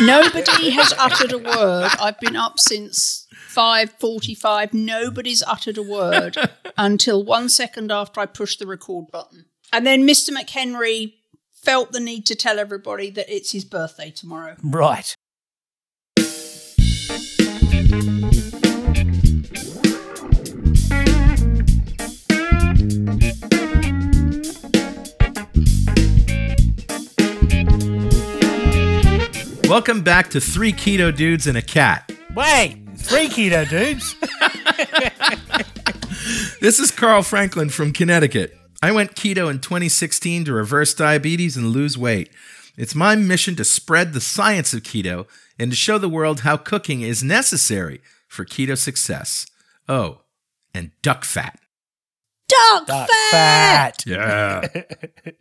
Nobody has uttered a word. I've been up since 5:45. Nobody's uttered a word until 1 second after I pushed the record button. And then Mr. McHenry felt the need to tell everybody that it's his birthday tomorrow. Right. Welcome back to Three Keto Dudes and a Cat. Wait, three keto dudes. This is Carl Franklin from Connecticut. I went keto in 2016 to reverse diabetes and lose weight. It's my mission to spread the science of keto and to show the world how cooking is necessary for keto success. Oh, and duck fat. Duck, Duck fat! fat. Yeah.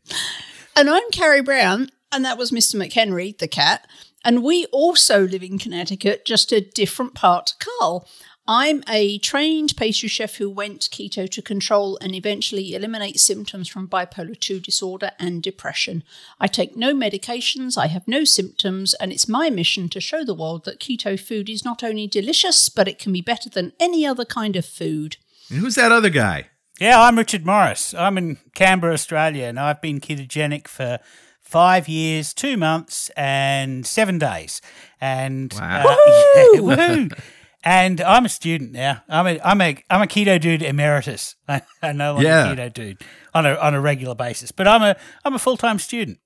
And I'm Carrie Brown, and that was Mr. McHenry, the cat. And we also live in Connecticut, just a different part to Carl. I'm a trained pastry chef who went keto to control and eventually eliminate symptoms from bipolar 2 disorder and depression. I take no medications, I have no symptoms, and it's my mission to show the world that keto food is not only delicious, but it can be better than any other kind of food. and who's that other guy? Yeah, I'm Richard Morris. I'm in Canberra, Australia, and I've been ketogenic for five years, two months, and seven days. And Wow. uh, yeah, woohoo! And I'm a student now. I'm a I'm a I'm a keto dude emeritus. I, know I no longer Yeah. keto dude on a on a regular basis, but I'm a I'm a full time student.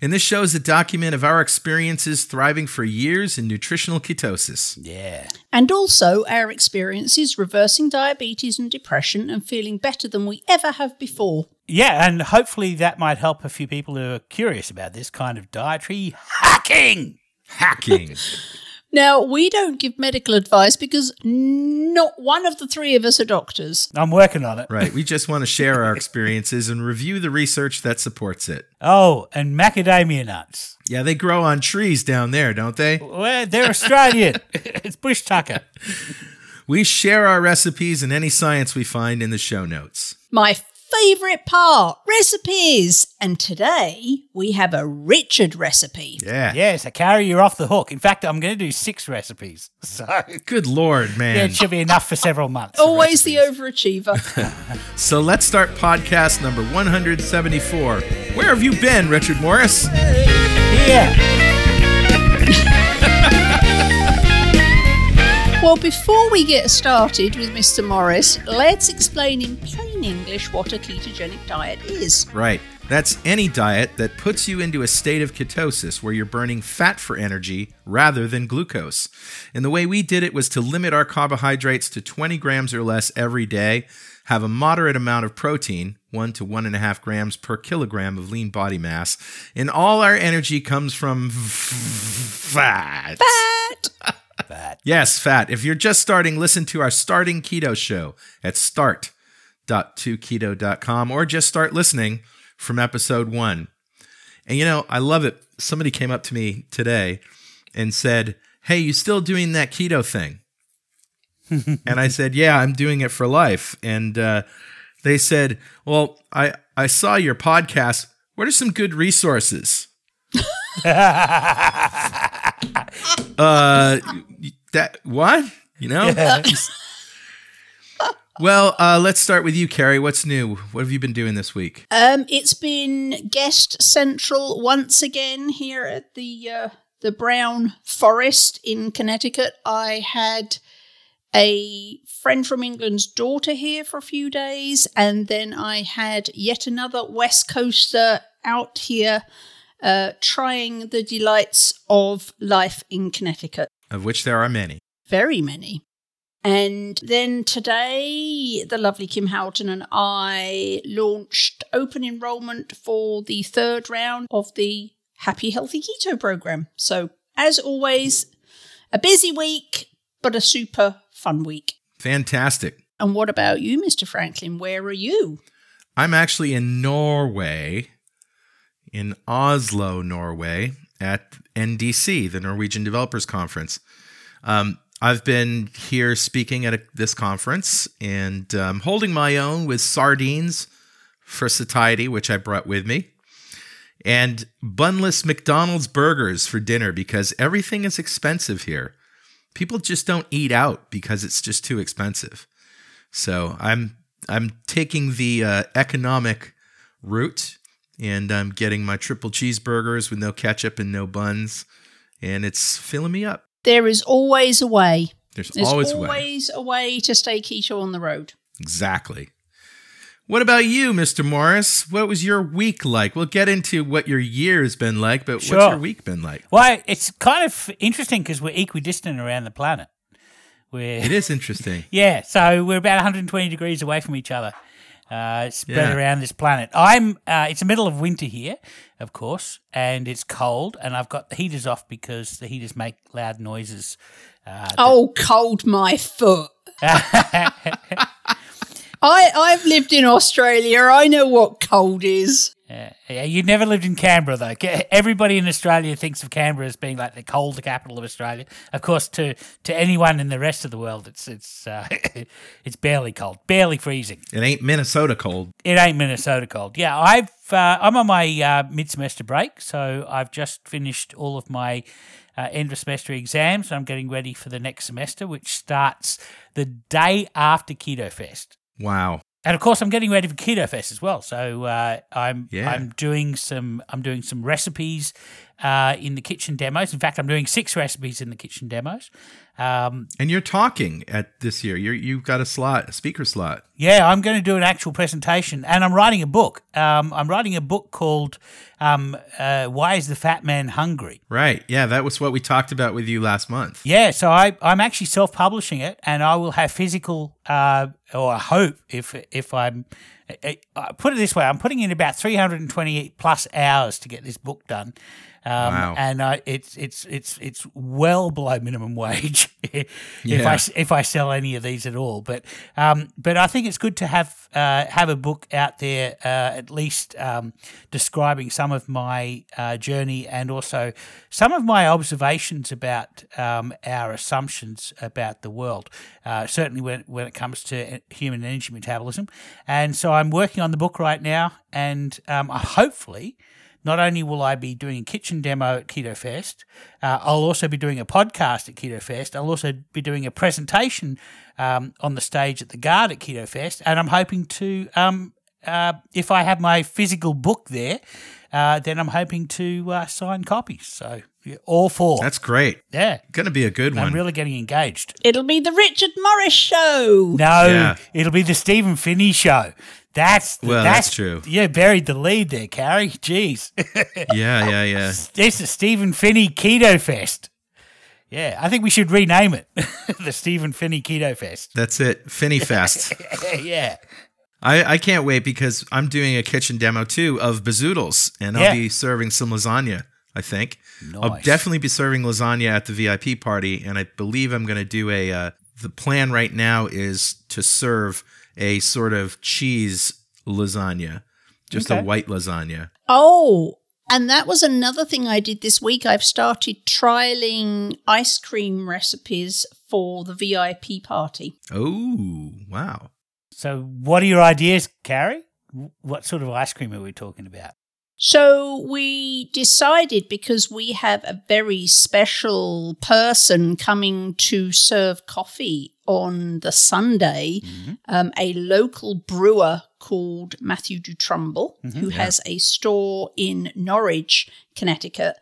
And this show is a document of our experiences thriving for years in nutritional ketosis. Yeah. And also our experiences reversing diabetes and depression and feeling better than we ever have before. Yeah, and hopefully that might help a few people who are curious about this kind of dietary hacking. Hacking. Now, we don't give medical advice because not one of the three of us are doctors. I'm working on it. right. We just want to share our experiences and review the research that supports it. Oh, and macadamia nuts. Yeah, they grow on trees down there, don't they? Well, they're Australian. it's bush tucker. We share our recipes and any science we find in the show notes. My favourite part recipes. And today we have a Richard recipe. Yeah. Yeah, so Carrie, you're off the hook. In fact, I'm going to do six recipes. So Good lord, yeah, man. it should be enough for several months. Always the overachiever. So let's start podcast number 174. Where have you been, Richard Morris? Yeah. well, before we get started with Mr. Morris, let's explain in plain English what a ketogenic diet is. Right. That's any diet that puts you into a state of ketosis where you're burning fat for energy rather than glucose. And the way we did it was to limit our carbohydrates to 20 grams or less every day, have a moderate amount of protein, one to one and a half grams per kilogram of lean body mass, and all our energy comes from fat. Fat! fat. Yes, fat. If you're just starting, listen to our Starting Keto show at start.2keto.com or just start listening from episode one. And you know, I love it. Somebody came up to me today and said, Hey, you still doing that keto thing? and I said, Yeah, I'm doing it for life. And uh, they said, Well, I, I saw your podcast. What are some good resources? uh that what you know well uh let's start with you carrie what's new what have you been doing this week Um, it's been guest central once again here at the uh, the Brown Forest in Connecticut. I had a friend from England's daughter here for a few days, and then I had yet another West Coaster out here uh, trying the delights of life in Connecticut. of which there are many Very many. And then today, the lovely Kim Howerton and I launched open enrollment for the third round of the Happy Healthy Keto program. So, as always, a busy week, but a super fun week. fantastic And what about you, Mr. Franklin? Where are you? i'm actually in norway in oslo norway at ndc the norwegian developers conference um, I've been here speaking at a, this conference and um, holding my own with sardines for satiety, which I brought with me. and bunless McDonald's burgers for dinner because everything is expensive here. People just don't eat out because it's just too expensive. So I'm I'm taking the uh, economic route and I'm getting my triple cheeseburgers with no ketchup and no buns, and it's filling me up. There is always a way. There's, There's always always, a way. a way to stay keto on the road. Exactly. What about you, Mr. Morris? What was your week like? We'll get into what your year has been like, but Sure. what's your week been like? Well, it's kind of interesting because we're equidistant around the planet. We're It is interesting. Yeah, so we're about 120 degrees away from each other. Uh, spread Yeah. around this planet. I'm. Uh, it's the middle of winter here, of course, and it's cold, and I've got the heaters off because the heaters make loud noises. Uh, Oh, cold my foot. I I've lived in Australia. I know what cold is. Yeah, yeah, you never lived in Canberra though. Everybody in Australia thinks of Canberra as being like the cold capital of Australia. Of course, to to anyone in the rest of the world, it's it's uh, it's barely cold, barely freezing. It ain't Minnesota cold. It ain't Minnesota cold. Yeah, I've uh, I'm on my uh, mid semester break, so I've just finished all of my uh, end of semester exams. I'm getting ready for the next semester, which starts the day after Keto Fest. Wow. And of course, I'm getting ready for Keto Fest as well. So uh, I'm Yeah. I'm doing some I'm doing some recipes uh, in the kitchen demos. In fact, I'm doing six recipes in the kitchen demos. Um, And you're talking at this year. You're you've got a slot, a speaker slot. yeah, I'm going to do an actual presentation, and I'm writing a book. Um, I'm writing a book called um, uh, "Why Is the Fat Man Hungry." Right. Yeah, that was what we talked about with you last month. Yeah, so I, I'm actually self-publishing it, and I will have physical, uh, or I hope if if I'm, I, I put it this way, I'm putting in about 320 plus hours to get this book done. Um, Wow. And I, it's it's it's it's well below minimum wage if Yeah. I if I sell any of these at all. But um, but I think it's good to have uh, have a book out there uh, at least um, describing some of my uh, journey and also some of my observations about um, our assumptions about the world. Uh, certainly when when it comes to human energy metabolism, and so I'm working on the book right now, and um, hopefully. Not only will I be doing a kitchen demo at Keto Fest, uh, I'll also be doing a podcast at Keto Fest. I'll also be doing a presentation um, on the stage at the Garde at Keto Fest, and I'm hoping to, um, uh, if I have my physical book there, uh, then I'm hoping to uh, sign copies. So yeah, all four, That's great. yeah. Gonna be a good one. I'm really getting engaged. It'll be the Richard Morris show. No, Yeah. it'll be the Stephen Phinney show. That's the, Well, that's true. Yeah, buried the lead there, Carrie. Jeez. yeah, yeah, yeah. This is Stephen Phinney Keto Fest. Yeah, I think we should rename it the Stephen Phinney Keto Fest. That's it. Phinney Fest. yeah. I, I can't wait because I'm doing a kitchen demo too of bazoodles, and Yeah. I'll be serving some lasagna. I think nice. I'll definitely be serving lasagna at the VIP party, and I believe I'm going to do a. Uh, the plan right now is to serve a sort of cheese lasagna, just a white lasagna. Oh, and that was another thing I did this week. I've started trialing ice cream recipes for the VIP party. Oh, wow! So, what are your ideas, Carrie? What sort of ice cream are we talking about? So we decided because we have a very special person coming to serve coffee on the Sunday, um, a local brewer called Matthew Dutrumble, who has a store in Norwich, Connecticut.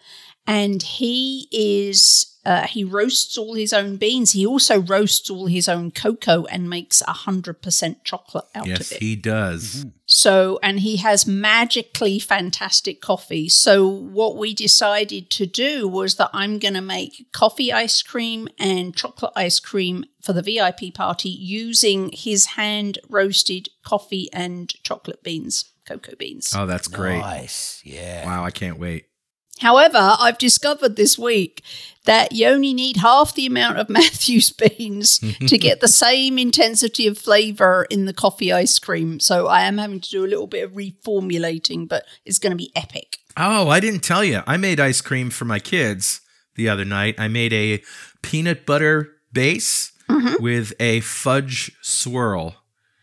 And he is, uh, he roasts all his own beans. He also roasts all his own cocoa and makes 100% chocolate out Yes, of it. Yes, he does. So, and he has magically fantastic coffee. So, what we decided to do was that I'm going to make coffee ice cream and chocolate ice cream for the VIP party using his hand roasted coffee and chocolate beans, cocoa beans. Oh, that's great! Nice. Yeah. Wow, I can't wait. However, I've discovered this week that you only need half the amount of Matthew's beans to get the same intensity of flavor in the coffee ice cream. So I am having to do a little bit of reformulating, but it's going to be epic. Oh, I didn't tell you. I made ice cream for my kids the other night. I made a peanut butter base mm-hmm. with a fudge swirl.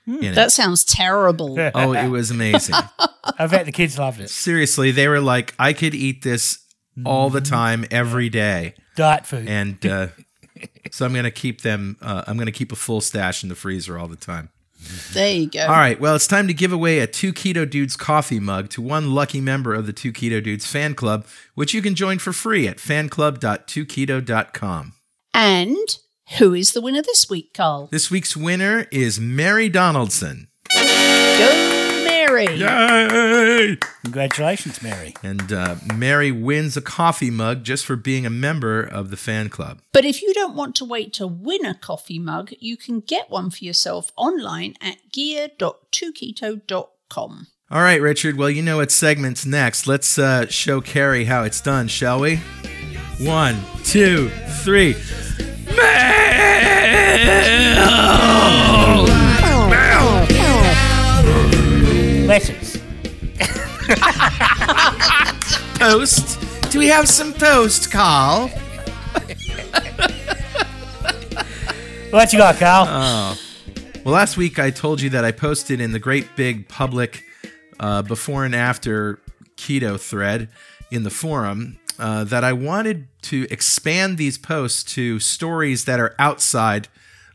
In it. That sounds terrible. Oh, it was amazing. I bet the kids loved it. Seriously, they were like, I could eat this all Mm-hmm. the time, every day, Diet food. and uh, so I'm gonna keep them. Uh, I'm gonna keep a full stash in the freezer all the time. There you go. All right, well, it's time to give away a Two Keto Dudes coffee mug to one lucky member of the Two Keto Dudes fan club, which you can join for free at fanclub.2keto.com. And who is the winner this week, Carl? This week's winner is Mary Donaldson. Go, Mary. Yay! Congratulations, Mary. And uh, Mary wins a coffee mug just for being a member of the fan club. But if you don't want to wait to win a coffee mug, you can get one for yourself online at gear.2keto.com. All right, Richard. Well, you know what segment's next. Let's uh, show Carrie how it's done, shall we? One, two, three. Letters. Post. Do we have some post, Carl? What you got, Carl? Well, last week I told you that I posted in the great big public uh, before and after keto thread in the forum uh, that I wanted to expand these posts to stories that are outside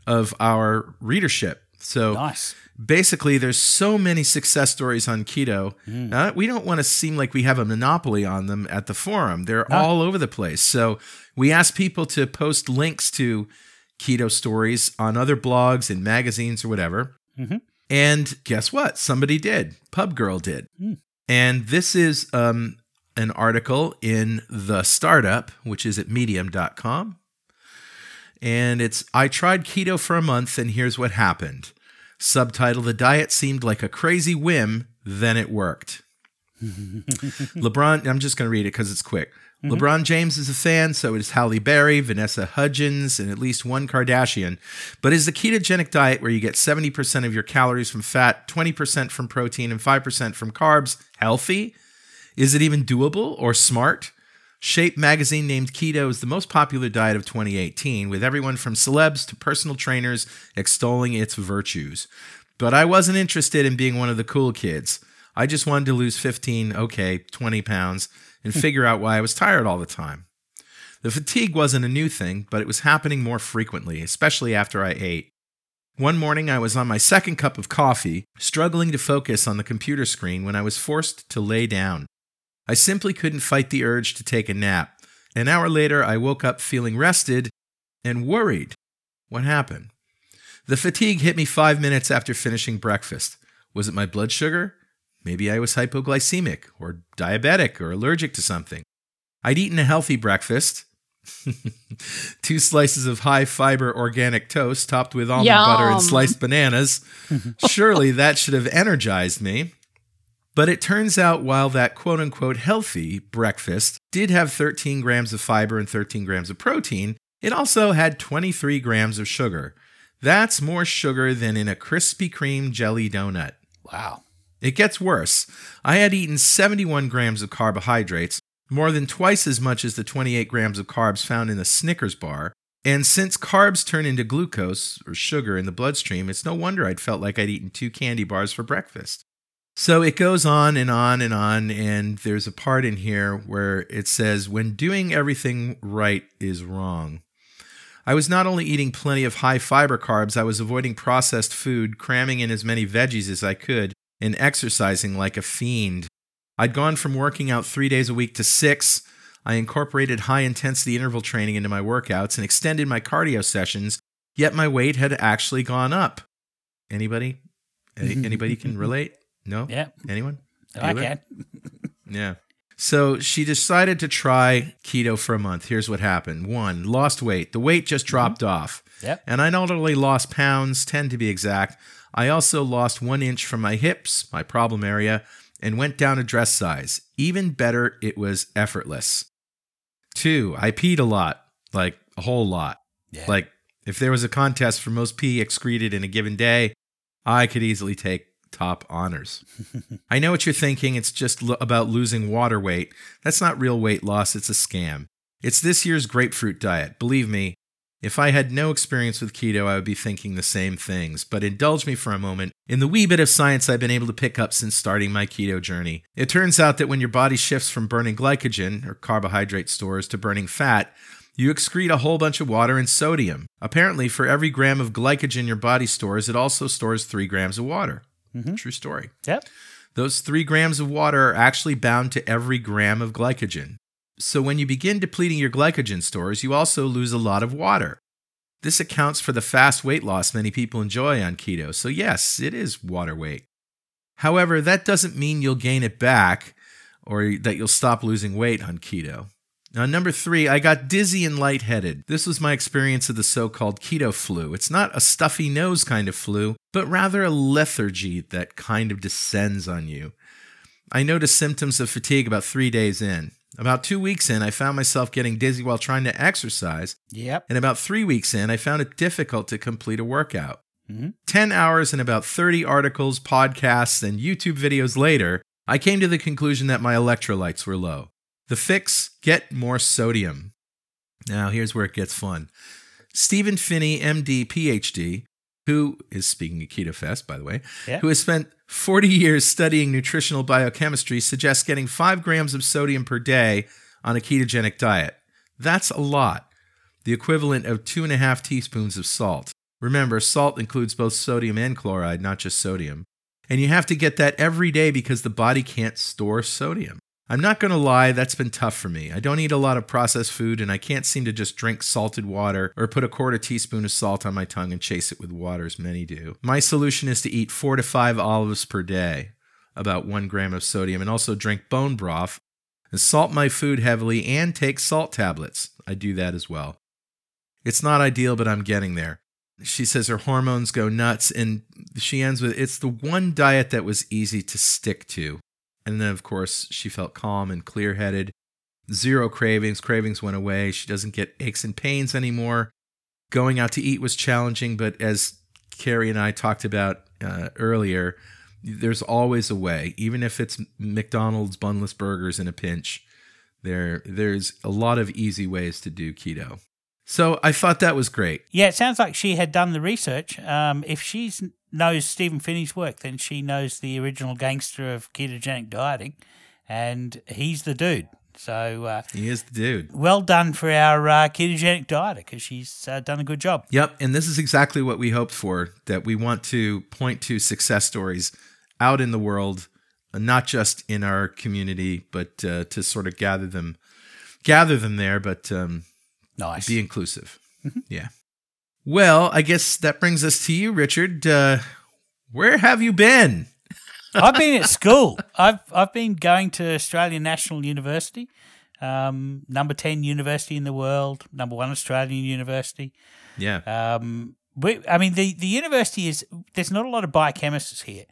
of our readership. So nice. basically there's so many success stories on keto uh, we don't want to seem like we have a monopoly on them at the forum. They're all over the place. So we ask people to post links to keto stories on other blogs and magazines or whatever. And guess what? Somebody did. Pub girl did. And this is um, an article in the startup which is at medium.com and it's I tried keto for a month and here's what happened. Subtitle The diet seemed like a crazy whim, then it worked. LeBron, I'm just going to read it because it's quick. Mm-hmm. LeBron James is a fan, so is Halle Berry, Vanessa Hudgens, and at least one Kardashian. But is the ketogenic diet where you get 70% of your calories from fat, 20% from protein, and 5% from carbs healthy? Is it even doable or smart? Shape magazine named keto as the most popular diet of 2018, with everyone from celebs to personal trainers extolling its virtues. But I wasn't interested in being one of the cool kids. I just wanted to lose 15, okay, 20 pounds and figure out why I was tired all the time. The fatigue wasn't a new thing, but it was happening more frequently, especially after I ate. One morning, I was on my second cup of coffee, struggling to focus on the computer screen when I was forced to lay down. I simply couldn't fight the urge to take a nap. An hour later, I woke up feeling rested and worried. What happened? The fatigue hit me five minutes after finishing breakfast. Was it my blood sugar? Maybe I was hypoglycemic or diabetic or allergic to something. I'd eaten a healthy breakfast. Two slices of high fiber organic toast topped with almond butter and sliced bananas. Surely that should have energized me. But it turns out while that quote unquote healthy breakfast did have 13 grams of fiber and 13 grams of protein, it also had 23 grams of sugar. That's more sugar than in a Krispy Kreme jelly donut. Wow. It gets worse. I had eaten 71 grams of carbohydrates, more than twice as much as the 28 grams of carbs found in a Snickers bar. And since carbs turn into glucose or sugar in the bloodstream, it's no wonder I'd felt like I'd eaten two candy bars for breakfast. So it goes on and on and on. And there's a part in here where it says, when doing everything right is wrong. I was not only eating plenty of high fiber carbs, I was avoiding processed food, cramming in as many veggies as I could, and exercising like a fiend. I'd gone from working out three days a week to six. I incorporated high intensity interval training into my workouts and extended my cardio sessions, yet my weight had actually gone up. Anybody? Anybody can relate? No? Yeah. Anyone? I Bueller? can. Yeah. So she decided to try keto for a month. Here's what happened. One, lost weight. The weight just mm-hmm. dropped off. Yep. And I not only lost pounds, 10 to be exact, I also lost one inch from my hips, my problem area, and went down a dress size. Even better, it was effortless. Two, I peed a lot, like a whole lot. Yeah. Like if there was a contest for most pee excreted in a given day, I could easily take top honors. I know what you're thinking. It's just lo- about losing water weight. That's not real weight loss, it's a scam. It's this year's grapefruit diet. Believe me, If I had no experience with keto, I would be thinking the same things, but indulge me for a moment in the wee bit of science I've been able to pick up since starting my keto journey. It turns out that when your body shifts from burning glycogen, or carbohydrate stores, to burning fat, you excrete a whole bunch of water and sodium. Apparently, for every gram of glycogen your body stores, it also stores three grams of water. Mm-hmm. True story. Yep. Those three grams of water are actually bound to every gram of glycogen. So when you begin depleting your glycogen stores, you also lose a lot of water. This accounts for the fast weight loss many people enjoy on keto. So, yes, it is water weight. However, that doesn't mean you'll gain it back or that you'll stop losing weight on keto. Now, number three, I got dizzy and lightheaded. This was my experience of the so called keto flu. It's not a stuffy nose kind of flu, but rather a lethargy that kind of descends on you. I noticed symptoms of fatigue about three days in. About two weeks in, I found myself getting dizzy while trying to exercise. Yep. And about three weeks in, I found it difficult to complete a workout. Mhm. 10 hours and about 30 articles, podcasts, and YouTube videos later, I came to the conclusion that my electrolytes were low. The fix get more sodium. Now, here's where it gets fun. Stephen Phinney, MD, PhD, who is speaking at Keto Fest, by the way, Yeah. who has spent 40 years studying nutritional biochemistry, suggests getting 5 grams of sodium per day on a ketogenic diet. That's a lot, the equivalent of two and a half teaspoons of salt. Remember, salt includes both sodium and chloride, not just sodium. And you have to get that every day because the body can't store sodium. I'm not going to lie, that's been tough for me. I don't eat a lot of processed food, and I can't seem to just drink salted water or put a quarter teaspoon of salt on my tongue and chase it with water, as many do. My solution is to eat four to five olives per day, about one gram of sodium, and also drink bone broth, and salt my food heavily, and take salt tablets. I do that as well. It's not ideal, but I'm getting there. She says her hormones go nuts, and she ends with it's the one diet that was easy to stick to. And then, of course, she felt calm and clear headed. Zero cravings. Cravings went away. She doesn't get aches and pains anymore. Going out to eat was challenging, but as Carrie and I talked about uh, earlier, there's always a way. Even if it's McDonald's bunless burgers in a pinch, there there's a lot of easy ways to do keto. So I thought that was great. Yeah, it sounds like she had done the research. Um, if she knows Stephen Phinney's work, then she knows the original gangster of ketogenic dieting, and he's the dude. So uh, He is the dude. well done for our uh, ketogenic dieter because she's uh, done a good job. Yep, and this is exactly what we hoped for that we want to point to success stories out in the world, uh, not just in our community, but uh, to sort of gather them gather them there, but um, Nice. be inclusive. Yeah. Well, I guess that brings us to you, Richard. Uh, where have you been? I've been at school. I've I've been going to Australian National University, um, number ten university in the world, number one Australian university. Yeah. Um, we, I mean, the, the university is there's not a lot of biochemists here,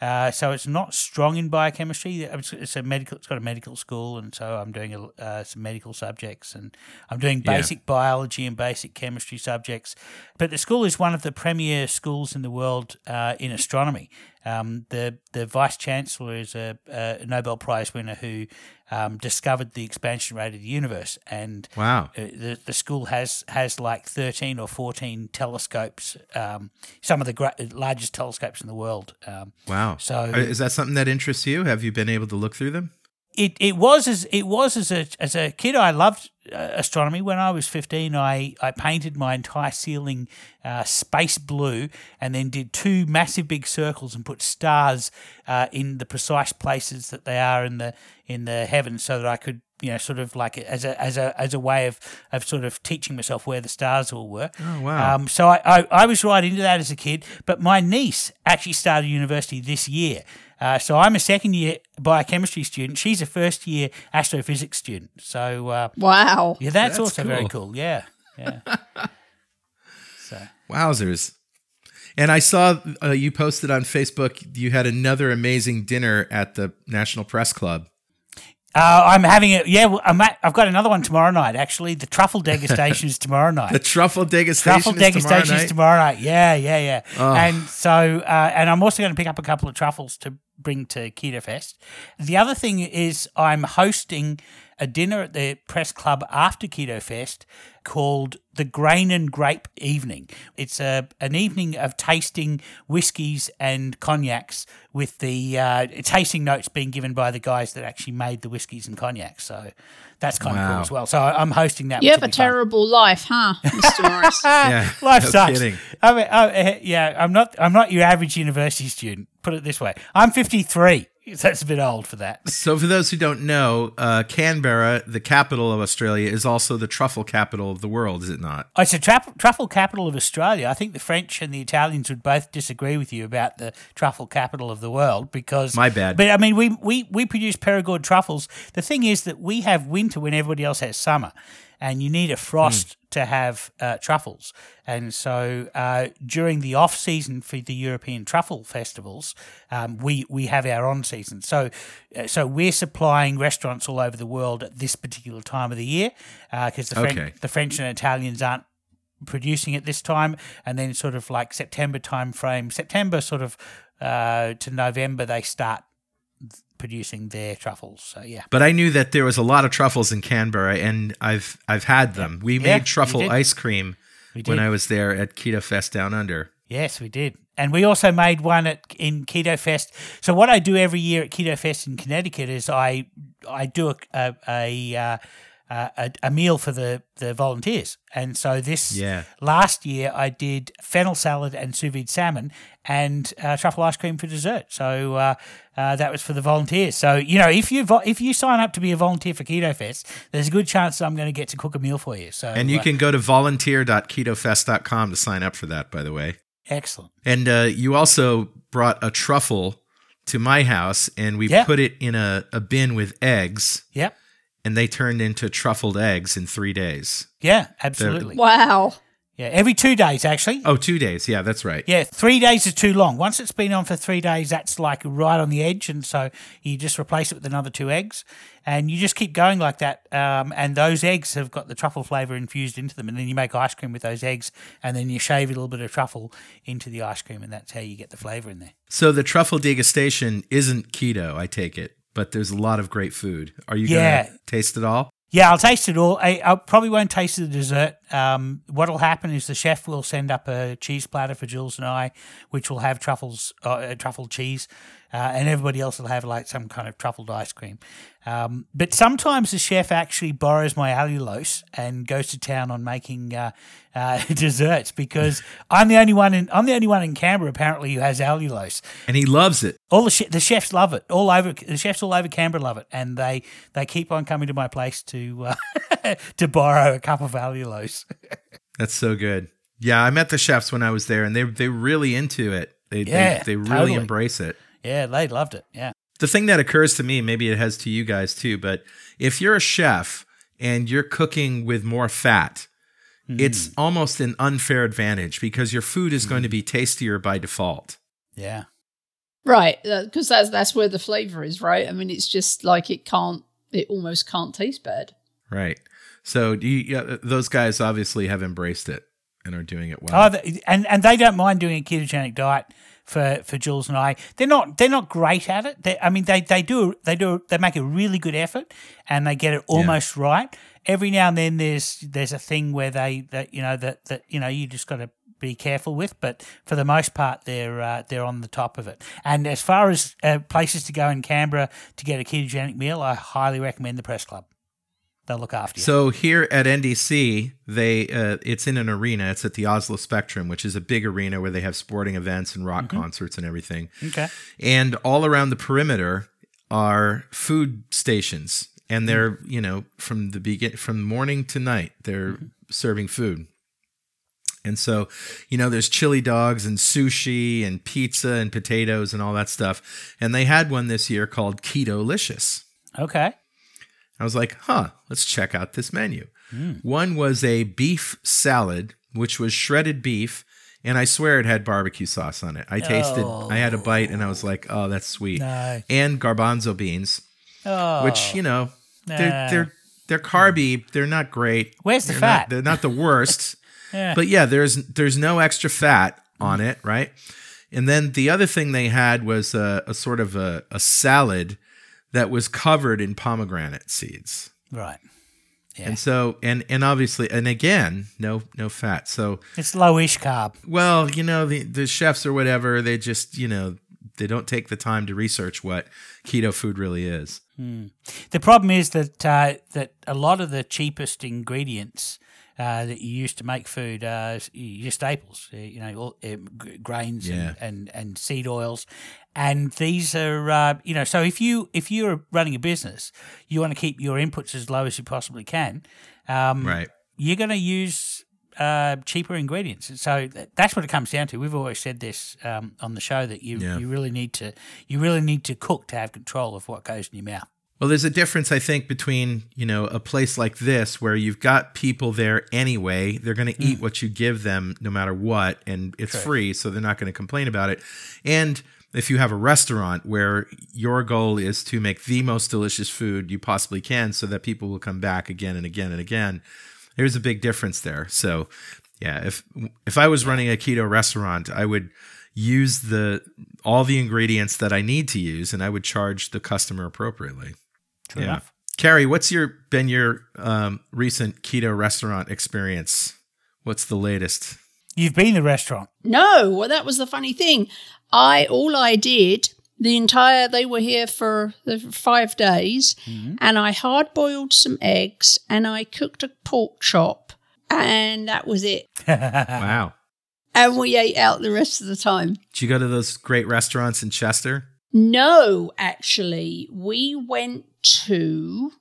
uh, so it's not strong in biochemistry. It's, it's a medical. It's got a medical school, and so I'm doing a, uh, some medical subjects, and I'm doing Yeah. basic biology and basic chemistry subjects. But the school is one of the premier schools in the world uh, in astronomy. Um, the the vice chancellor is a, a Nobel Prize winner who um, discovered the expansion rate of the universe, and Wow. uh, the the school has has like thirteen or fourteen telescopes, um, some of the gra- largest telescopes in the world. Um, Wow. so Uh, Is that something that interests you? Have you been able to look through them? It, it was as it was as a as a kid. I loved uh, astronomy. When I was fifteen, I, I painted my entire ceiling uh, space blue, and then did two massive big circles and put stars uh, in the precise places that they are in the in the heavens, so that I could you know sort of like as a as a as a way of of sort of teaching myself where the stars all were. Oh, wow. Um, so I, I, I was right into that as a kid, but my niece actually started university this year. Uh, so I'm a second year biochemistry student. She's a first year astrophysics student. So uh, Wow. yeah, that's, That's also very cool. cool. Yeah, yeah. so Wowzers. And I saw uh, you posted on Facebook you had another amazing dinner at the National Press Club. Uh, I'm having it. Yeah, I'm at, I've got another one tomorrow night. Actually, the truffle degustation is tomorrow night. The truffle degustation Truffle is tomorrow degustation is night? tomorrow night. Yeah, yeah, yeah. Oh. And so, uh, and I'm also going to pick up a couple of truffles to bring to Keto Fest. The other thing is I'm hosting a dinner at the press club after Keto Fest called the Grain and Grape Evening. It's a an evening of tasting whiskies and cognacs with the uh, tasting notes being given by the guys that actually made the whiskies and cognacs. So that's kind of cool as well. So I'm hosting that. You have a be fun. terrible life, huh, Mr. Morris? Yeah, Life no sucks. kidding. I mean, oh, eh, yeah, I'm not. I'm not your average university student. Put it this way: I'm 53. That's a bit old for that. So, for those who don't know, uh, Canberra, the capital of Australia, is also the truffle capital of the world, is it not? Oh, It's a tra- truffle capital of Australia. I think the French and the Italians would both disagree with you about the truffle capital of the world because My bad. But I mean, we we we produce Perigord truffles. The thing is that we have winter when everybody else has summer, and you need a frost to have uh, truffles. And so uh, during the off season for the European truffle festivals, um, we we have our on season. So uh, so we're supplying restaurants all over the world at this particular time of the year because the French the French and Italians aren't producing at this time and then sort of like september time frame september sort of uh, to november they start producing their truffles so yeah. But I knew that there was a lot of truffles in Canberra, and I've I've had them. We Yeah, made truffle ice cream when I was there at Keto Fest Down Under. yes we did. And we also made one at in keto fest. So what i do every year at keto fest in connecticut is i i do a a, a uh, uh, a, a meal for the, the volunteers. And so this Yeah. last year I did fennel salad and sous vide salmon and uh, truffle ice cream for dessert. So uh, uh, that was for the volunteers. So you know if you vo- if you sign up to be a volunteer for Keto Fest, there's a good chance that I'm going to get to cook a meal for you. So And you uh, can go to volunteer.ketofest.com to sign up for that, by the way. excellent. And uh, you also brought a truffle to my house, and we Yeah. put it in a, a bin with eggs, Yep. And they turned into truffled eggs in three days. Yeah, absolutely. wow. Yeah, every two days actually. Oh, two days. Yeah, that's right. Yeah, three days is too long. Once it's been on for three days, that's like right on the edge, and so you just replace it with another two eggs, and you just keep going like that. Um, and those eggs have got the truffle flavor infused into them, and then you make ice cream with those eggs, and then you shave a little bit of truffle into the ice cream, and that's how you get the flavor in there. So the truffle degustation isn't keto, I take it, but there's a lot of great food. Are you Yeah. going to taste it all? Yeah, I'll taste it all. I, I probably won't taste the dessert. Um, what'll happen is the chef will send up a cheese platter for Jules and I, which will have truffles, uh, uh, truffle cheese, uh, and everybody else will have like some kind of truffled ice cream. Um, but sometimes the chef actually borrows my allulose and goes to town on making uh, uh, desserts because I'm the only one in I'm the only one in Canberra apparently who has allulose And he loves it. all the che- the chefs love it. All over the chefs all over Canberra love it, and they they keep on coming to my place to uh, to borrow a cup of allulose. That's so good. Yeah, I met the chefs when I was there, and they they really into it. They Yeah, they, they really totally. embrace it. Yeah, they loved it. Yeah, The thing that occurs to me, maybe it has to you guys too, but if you're a chef and you're cooking with more fat, Hmm. it's almost an unfair advantage because your food is going to hmm. be tastier by default. yeah, Right, uh, because that's that's where the flavor is, right? I mean, it's just like it can't, it almost can't taste bad. Right. So do you, yeah, uh, those guys obviously have embraced it and are doing it well. oh, and and they don't mind doing a ketogenic diet for for Jules and I. They're not they're not great at it. They, I mean, they they do they do they make a really good effort and they get it almost right. Every now and then there's there's a thing where they that you know that that you know you just got to be careful with, but for the most part they're uh, they're on the top of it. And as far as uh, places to go in Canberra to get a ketogenic meal, I highly recommend the Press Club. They'll look after you. So here at NDC, they uh, it's in an arena. It's at the Oslo Spectrum, which is a big arena where they have sporting events and rock mm-hmm. concerts and everything. okay. And all around the perimeter are food stations, and mm-hmm. they're you know from the begin from morning to night they're mm-hmm. serving food. And so, you know, there's chili dogs and sushi and pizza and potatoes and all that stuff. And they had one this year called Keto-licious. Okay. I was like, huh, let's check out this menu. Hmm. One was a beef salad, which was shredded beef, and I swear it had barbecue sauce on it. I tasted, I had a bite, and I was like, oh, that's sweet. And garbanzo beans, Oh. which you know, Nah. they're they're they're carby. They're not great. Where's the They're fat? Not, they're not the worst. Yeah. But yeah, there's there's no extra fat on hmm. it, right? And then the other thing they had was a, a sort of a, a salad that was covered in pomegranate seeds. Right. Yeah. And so and and obviously and again, no no fat. So It's lowish carb. well, you know, the the chefs or whatever, they just, you know, they don't take the time to research what keto food really is. The problem is that uh, that a lot of the cheapest ingredients uh, that you use to make food are your staples. You know, all, uh, grains Yeah. and, and, and seed oils, and these are uh, you know. So if you if you're running a business, you want to keep your inputs as low as you possibly can. Um, Right. you're going to use uh, cheaper ingredients. So that's what it comes down to. We've always said this um, on the show that you Yeah. you really need to you really need to cook to have control of what goes in your mouth. Well, there's a difference, I think, between you know a place like this where you've got people there anyway. They're going to eat what you give them, no matter what, and it's True. free, so they're not going to complain about it. And if you have a restaurant where your goal is to make the most delicious food you possibly can, so that people will come back again and again and again, there's a big difference there. So, yeah, if if I was running a keto restaurant, I would use the all the ingredients that I need to use, and I would charge the customer appropriately. True Yeah. enough. Carrie, what's your been your um, recent keto restaurant experience? What's the latest? You've been to the restaurant. No, well, that was the funny thing. I all I did the entire they were here for the five days, mm-hmm. and I hard boiled some eggs and I cooked a pork chop, and that was it. Wow. And we ate out the rest of the time. Did you go to those great restaurants in Chester? No, actually, we went to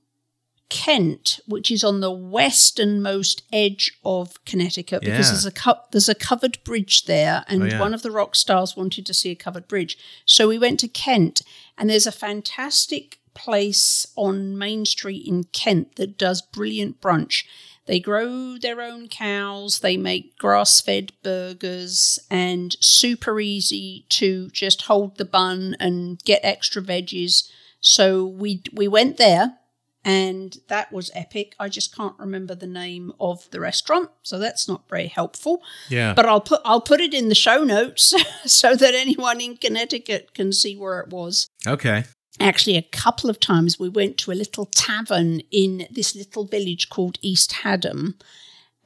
Kent, which is on the westernmost edge of Connecticut, because Yeah. there's a co- there's a covered bridge there, and Oh, yeah. one of the rock stars wanted to see a covered bridge, so we went to Kent, and there's a fantastic place on Main Street in Kent that does brilliant brunch. They grow their own cows, they make grass fed burgers, and super easy to just hold the bun and get extra veggies. So we we went there and that was epic. I just can't remember the name of the restaurant, so that's not very helpful. Yeah. But I'll put I'll put it in the show notes so that anyone in Connecticut can see where it was okay. actually a couple of times we went to a little tavern in this little village called East Haddam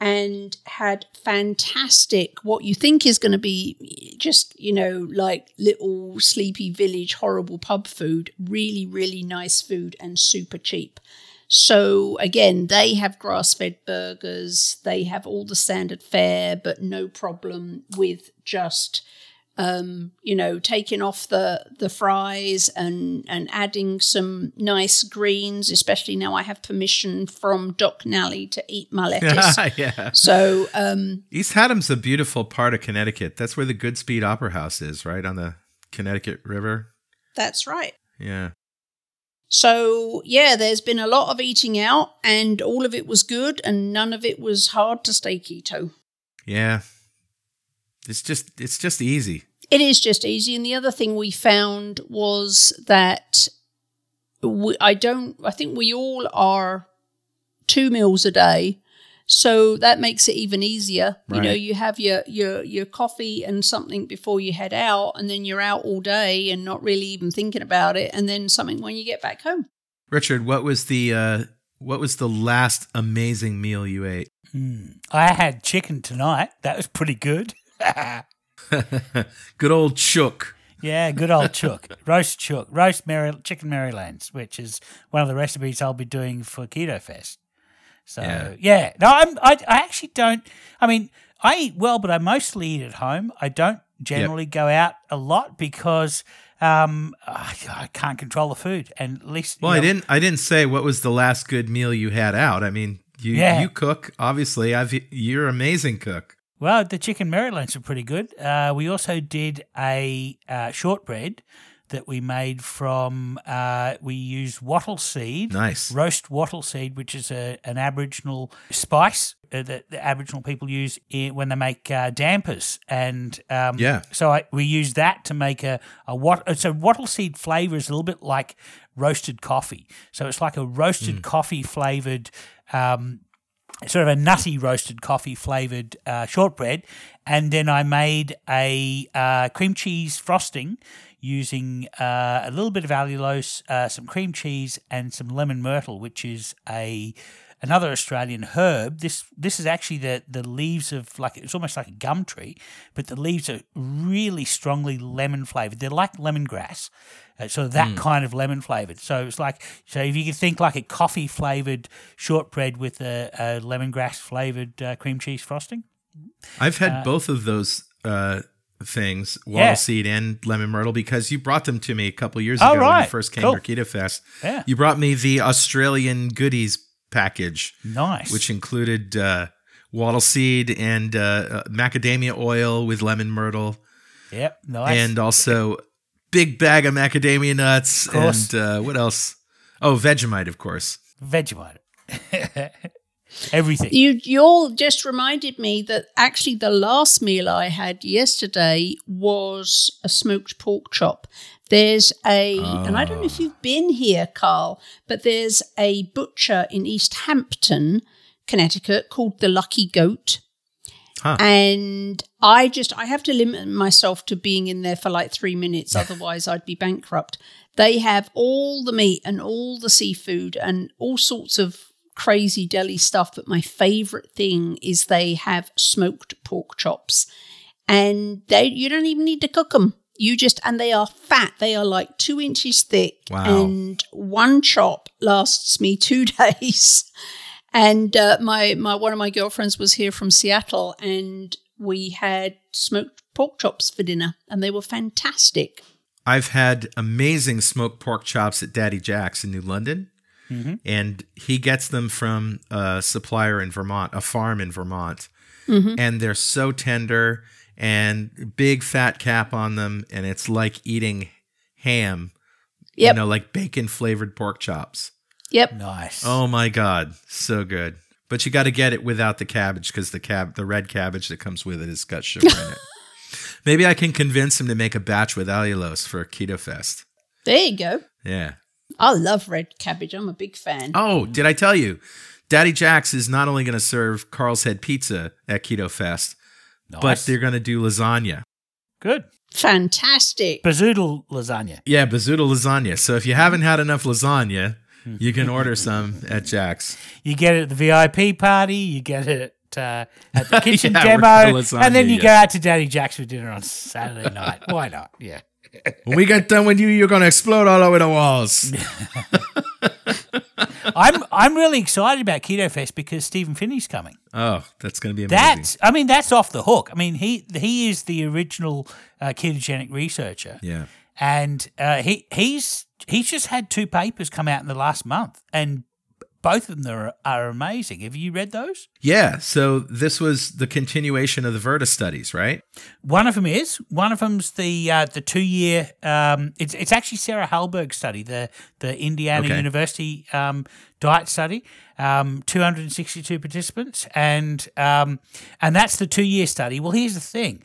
and had fantastic what you think is going to be just you know like little sleepy village horrible pub food really really nice food and super cheap. So again they have grass-fed burgers they have all the standard fare but no problem with just um, you know, taking off the the fries and and adding some nice greens. Especially now, I have permission from Doc Nally to eat my lettuce. yeah. so um, East Haddam's a beautiful part of Connecticut. That's where the Goodspeed Opera House is, right on the Connecticut River. that's right. Yeah. So yeah, there's been a lot of eating out, and all of it was good, and none of it was hard to stay keto. Yeah. It's just it's just easy. It is just easy. And the other thing we found was that we, I don't, I think we all are two meals a day. So that makes it even easier. You know, you have your, your your coffee and something before you head out, and then you're out all day and not really even thinking about it, and then something when you get back home. Richard, what was the uh what was the last amazing meal you ate? Hmm. I had chicken tonight. That was pretty good. Good old chook. yeah, good old chook. Roast chook. Roast Mary, chicken Marylands, which is one of the recipes I'll be doing for Keto Fest. So, Yeah. yeah. No, I'm, I, I actually don't. I mean, I eat well, but I mostly eat at home. I don't generally go out a lot because um, I, I can't control the food. And at least. Well, I know- didn't I didn't say what was the last good meal you had out. I mean, you Yeah. you cook, obviously. I've you're an amazing cook. Well, the chicken Marylands are pretty good. Uh, we also did a uh, shortbread that we made from, uh, we used wattle seed. Nice. Roast wattle seed, which is a, an Aboriginal spice uh, that the Aboriginal people use in, when they make uh, dampers. And um, Yeah. so I, we use that to make a, a wat- uh, so wattle seed flavor is a little bit like roasted coffee. So it's like a roasted coffee flavored um, sort of a nutty roasted coffee flavored uh, shortbread, and then I made a uh, cream cheese frosting using uh, a little bit of allulose, uh, some cream cheese, and some lemon myrtle, which is a another Australian herb. This this is actually the the leaves of like it's almost like a gum tree, but the leaves are really strongly lemon flavored. They're like lemongrass. Uh, so that kind of lemon flavored. So it's like so if you could think like a coffee flavored shortbread with a, a lemongrass flavored uh, cream cheese frosting. I've had both of those uh, things, Uh, Yeah. seed and lemon myrtle, because you brought them to me a couple years ago Oh, when you first came Cool. to Keto Fest. Yeah. You brought me the Australian goodies package, Nice. which included uh, wattle seed and uh, uh, macadamia oil with lemon myrtle, yep, nice. and also big bag of macadamia nuts. course. And uh, what else? Oh, Vegemite, of course. Vegemite. Everything. You you all just reminded me that actually the last meal I had yesterday was a smoked pork chop. There's a and I don't know if ah. you've been here, Carl, but there's a butcher in East Hampton, Connecticut called the Lucky Goat. Huh. And I just I have to limit myself to being in there for like three minutes, otherwise I'd be bankrupt. They have all the meat and all the seafood and all sorts of crazy deli stuff, but my favorite thing is they have smoked pork chops. And they you don't even need to cook them. You just and they are fat. They are like two inches thick. Wow. And one chop lasts me two days. And uh, my my one of my girlfriends was here from Seattle, and we had smoked pork chops for dinner, and they were fantastic. I've had amazing smoked pork chops at Daddy Jack's in New London. And he gets them from a supplier in Vermont, a farm in Vermont. And they're so tender and big fat cap on them. And it's like eating ham, Yep, you know, like bacon flavored pork chops. yep. nice. Oh my God. So good. But you got to get it without the cabbage because the cab, the red cabbage that comes with it has got sugar in it. Maybe I can convince him to make a batch with allulose for Keto Fest. There you go. Yeah. I love red cabbage. I'm a big fan. Oh, did I tell you? Daddy Jack's is not only going to serve Carl's Head Pizza at Keto Fest, but they're going to do lasagna. Good. Fantastic. Bazoodle lasagna. Yeah, Bazooda lasagna. So if you haven't had enough lasagna, you can order some at Jack's. You get it at the VIP party. You get it uh, at the kitchen Yeah, demo, with the and then you yes. go out to Daddy Jack's for dinner on Saturday night. Why not? Yeah. When we get done with you, you're going to explode all over the walls. I'm I'm really excited about Keto Fest because Stephen Phinney's coming. Oh, that's going to be amazing. That's I mean that's off the hook. I mean he he is the original uh, ketogenic researcher. yeah. and uh, he he's he's just had two papers come out in the last month, and both of them are, are amazing. Have you read those? Yeah. So this was the continuation of the Virta studies, right? One of them is one of them's the uh, the two year. Um, it's it's actually Sarah Hallberg's study, the the Indiana Okay. University um, diet study. Um, 262 participants, and um, and that's the two year study. Well, here's the thing: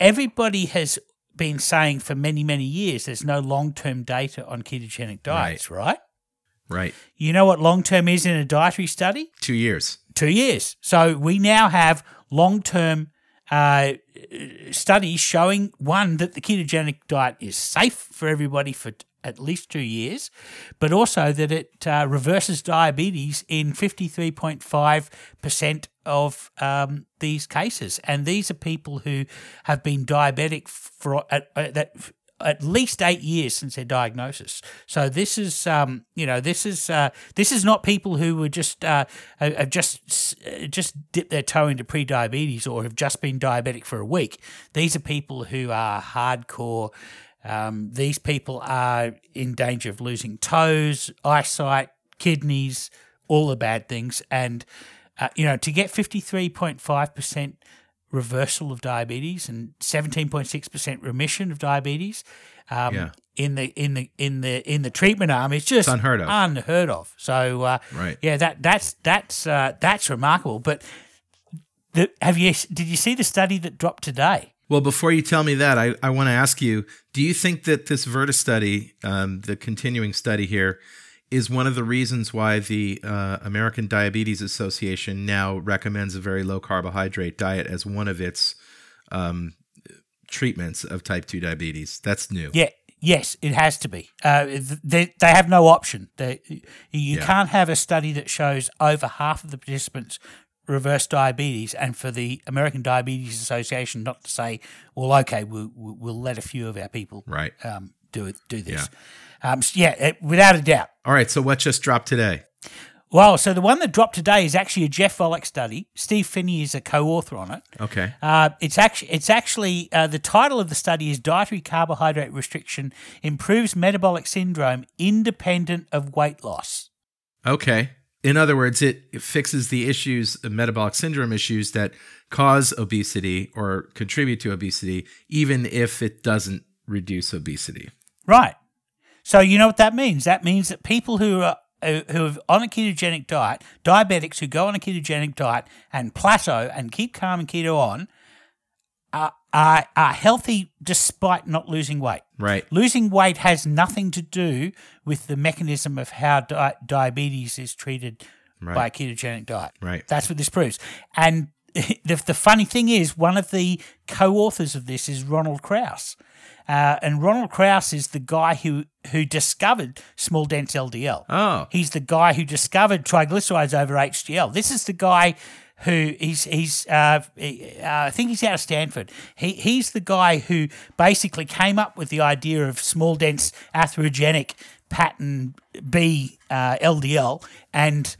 everybody has been saying for many many years there's no long term data on ketogenic diets, right? Right. You know what long term is in a dietary study? Two years. Two years. So we now have long term uh, studies showing one, that the ketogenic diet is safe for everybody for at least two years, but also that it uh, reverses diabetes in 53.5% of um, these cases. And these are people who have been diabetic for at, that at least eight years since their diagnosis. So this is, um, you know, this is uh, this is not people who were just uh, have just uh, just dipped their toe into pre-diabetes or have just been diabetic for a week. These are people who are hardcore. Um, these people are in danger of losing toes, eyesight, kidneys, all the bad things, and uh, you know, to get fifty three point five percent reversal of diabetes and 17.6% remission of diabetes um, Yeah. in the in the in the in the treatment arm it's just unheard of. unheard of so uh, Right. yeah that that's that's uh, that's remarkable but the, have you did you see the study that dropped today Well, before you tell me that, I, I want to ask you do you think that this Virta study, um, the continuing study here, is one of the reasons why the uh, American Diabetes Association now recommends a very low carbohydrate diet as one of its um, treatments of type 2 diabetes. That's new. Yeah. Yes, it has to be. Uh, they, they have no option. They, you Yeah. can't have a study that shows over half of the participants reverse diabetes, and for the American Diabetes Association not to say, "Well, okay, we'll, we'll let a few of our people Right. um, do it, do this." Yeah, um, yeah it, without a doubt. All right. So what just dropped today? Well, so the one that dropped today is actually a Jeff Volek study. Steve Phinney is a co-author on it. Okay. Uh, it's actually it's actually uh, the title of the study is dietary carbohydrate restriction improves metabolic syndrome independent of weight loss. Okay. In other words, it, it fixes the issues, the metabolic syndrome issues that cause obesity or contribute to obesity, even if it doesn't reduce obesity. Right. So you know what that means? That means that people who are uh, who who are on a ketogenic diet, diabetics who go on a ketogenic diet and plateau and keep calm and keto on, are, are, are healthy despite not losing weight. Right. Losing weight has nothing to do with the mechanism of how di- diabetes is treated Right. by a ketogenic diet. Right. That's what this proves. And the, the funny thing is, one of the co authors of this is Ronald Krauss. Uh, and Ronald Krauss is the guy who, who discovered small dense LDL. Oh. He's the guy who discovered triglycerides over HDL. This is the guy who he's he's uh, he- uh, I think he's out of Stanford. He he's the guy who basically came up with the idea of small dense atherogenic pattern B uh, LDL and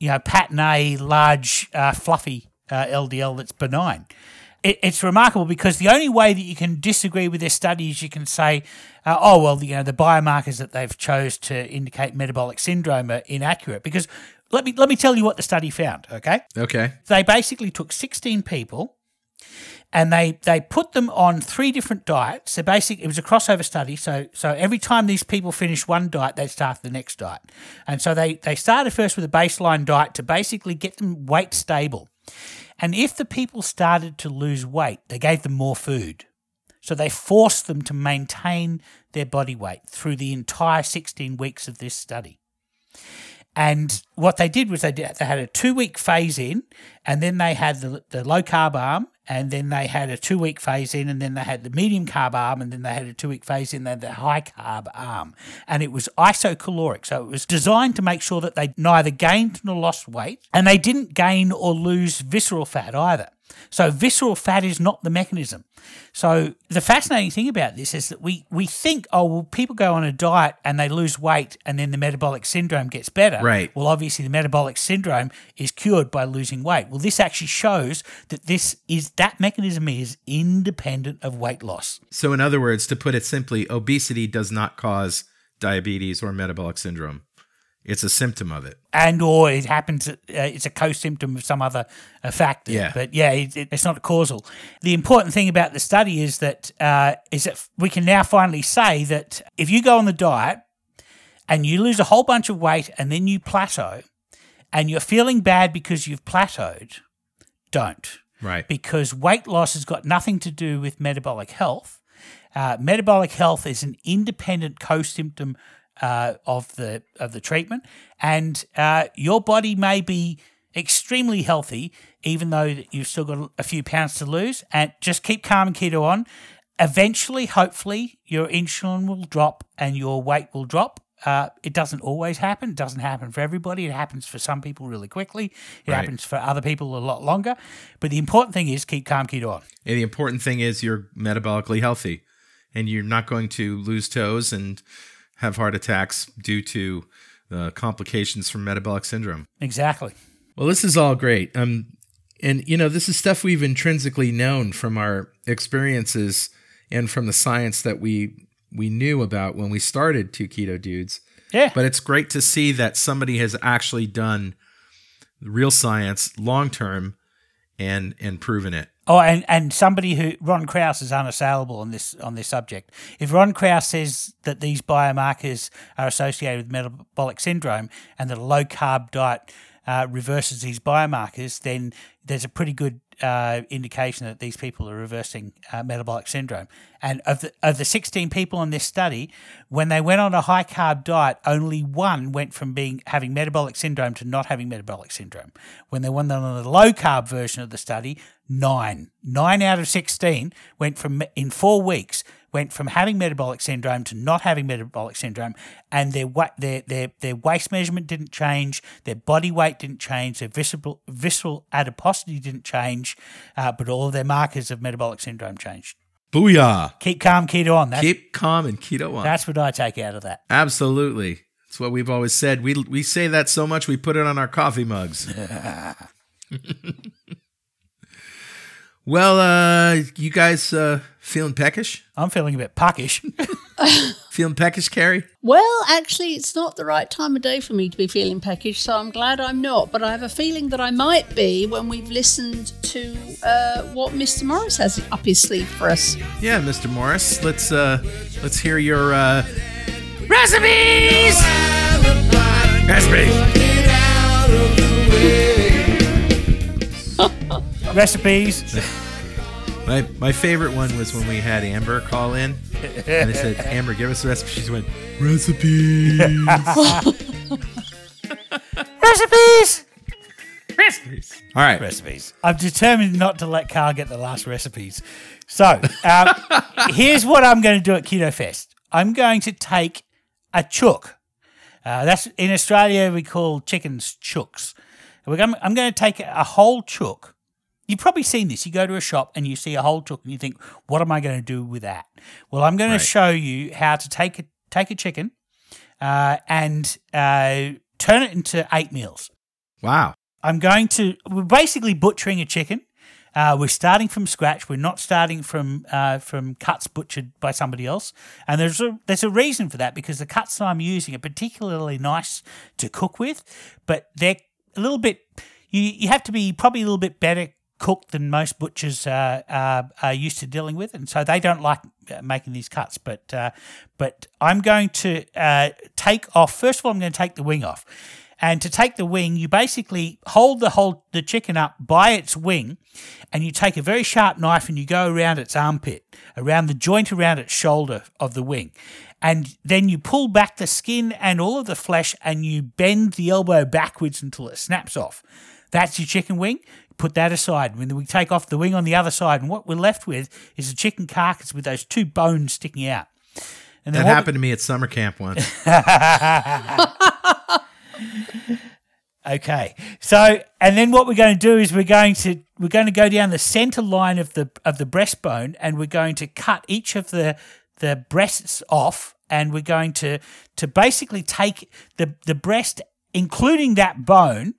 you know pattern A large uh, fluffy uh, LDL that's benign it, it's remarkable because the only way that you can disagree with their study is you can say, uh, oh well, you know the biomarkers that they've chose to indicate metabolic syndrome are inaccurate. Because let me let me tell you what the study found. Okay, Okay. they basically took 16 people and they they put them on three different diets. So basically, it was a crossover study. So so every time these people finished one diet, they'd start the next diet. And so they they started first with a baseline diet to basically get them weight stable. And if the people started to lose weight, they gave them more food. So they forced them to maintain their body weight through the entire 16 weeks of this study. And what they did was they did, they had a two week phase in, and then they had the, the low carb arm, and then they had a two week phase in, and then they had the medium carb arm, and then they had a two week phase in, then the high carb arm. And it was isocaloric. So it was designed to make sure that they neither gained nor lost weight, and they didn't gain or lose visceral fat either. So visceral fat is not the mechanism. So the fascinating thing about this is that we we think, oh well, people go on a diet and they lose weight and then the metabolic syndrome gets better. Right. Well, obviously the metabolic syndrome is cured by losing weight. Well, this actually shows that this is that mechanism is independent of weight loss. So, in other words, to put it simply, obesity does not cause diabetes or metabolic syndrome. It's a symptom of it. and or it happens. Uh, it's a co-symptom of some other uh, factor. Yeah. but yeah, it, it- it's not causal. The important thing about the study is that uh, is that we can now finally say that if you go on the diet and you lose a whole bunch of weight and then you plateau, and you're feeling bad because you've plateaued, don't Right. because weight loss has got nothing to do with metabolic health. Uh, metabolic health is an independent co-symptom uh, of the of the treatment, and uh, your body may be extremely healthy, even though you've still got a few pounds to lose. And just keep calm and keto on. Eventually, hopefully, your insulin will drop and your weight will drop. Uh, it doesn't always happen. It doesn't happen for everybody. It happens for some people really quickly. It Right. happens for other people a lot longer. But the important thing is keep calm, keep on. And the important thing is you're metabolically healthy and you're not going to lose toes and have heart attacks due to the complications from metabolic syndrome. Exactly. Well, this is all great. Um, and you know, this is stuff we've intrinsically known from our experiences and from the science that we we knew about when we started Two Keto Dudes. Yeah. But it's great to see that somebody has actually done real science long term and and proven it. Oh, and, and somebody who Ron Krauss is unassailable on this on this subject. If Ron Krauss says that these biomarkers are associated with metabolic syndrome and that a low carb diet uh, reverses these biomarkers, then there's a pretty good uh, indication that these people are reversing uh, metabolic syndrome. And of the, of the 16 people in this study, when they went on a high carb diet, only one went from being having metabolic syndrome to not having metabolic syndrome. When they went on the low carb version of the study, nine, nine out of 16 went from in four weeks went from having metabolic syndrome to not having metabolic syndrome, and their their their their waist measurement didn't change, their body weight didn't change, their visceral visceral adiposity didn't change, uh, but all of their markers of metabolic syndrome changed. Booyah! Keep calm, keto on. That's, Keep calm and keto on. that's what I take out of that. Absolutely. That's what we've always said. We we say that so much we put it on our coffee mugs. well, uh you guys uh feeling peckish? I'm feeling a bit puckish. Feeling peckish, Carrie? Well, actually, it's not the right time of day for me to be feeling peckish, so I'm glad I'm not. But I have a feeling that I might be when we've listened to uh, what Mr. Morris has up his sleeve for us. Yeah, Mr. Morris. Let's uh let's hear your uh recipes. Recipes. Recipes. My my favorite one was when we had Amber call in and they said, Amber, give us the recipe. She went, Recipes. Recipes. recipes. All right. recipes. I'm determined not to let Carl get the last recipes. So um, here's what I'm going to do at Keto Fest. I'm going to take a chook. Uh, that's in Australia we call chickens chooks. I'm going to take a whole chook. You've probably seen this. You go to a shop and you see a whole chook and you think, "What am I going to do with that?" Well, I'm going Right. to show you how to take a take a chicken uh, and uh, turn it into eight meals. Wow. I'm going to. We're basically butchering a chicken. Uh, we're starting from scratch. We're not starting from uh, from cuts butchered by somebody else. And there's a there's a reason for that because the cuts that I'm using are particularly nice to cook with, but they're a little bit. You you have to be probably a little bit better cooked than most butchers uh, uh, are used to dealing with, and so they don't like uh, making these cuts. But uh, but I'm going to uh, take off. First of all, I'm going to take the wing off. And to take the wing, you basically hold the whole the chicken up by its wing, and you take a very sharp knife and you go around its armpit, around the joint around its shoulder of the wing, and then you pull back the skin and all of the flesh, and you bend the elbow backwards until it snaps off. That's your chicken wing. Put that aside. When we take off the wing on the other side, and what we're left with is a chicken carcass with those two bones sticking out. And That what we- happened to me at summer camp once. Okay. So, and then what we're going to do is we're going to we're going to go down the center line of the of the breastbone, and we're going to cut each of the the breasts off, and we're going to to basically take the the breast, including that bone.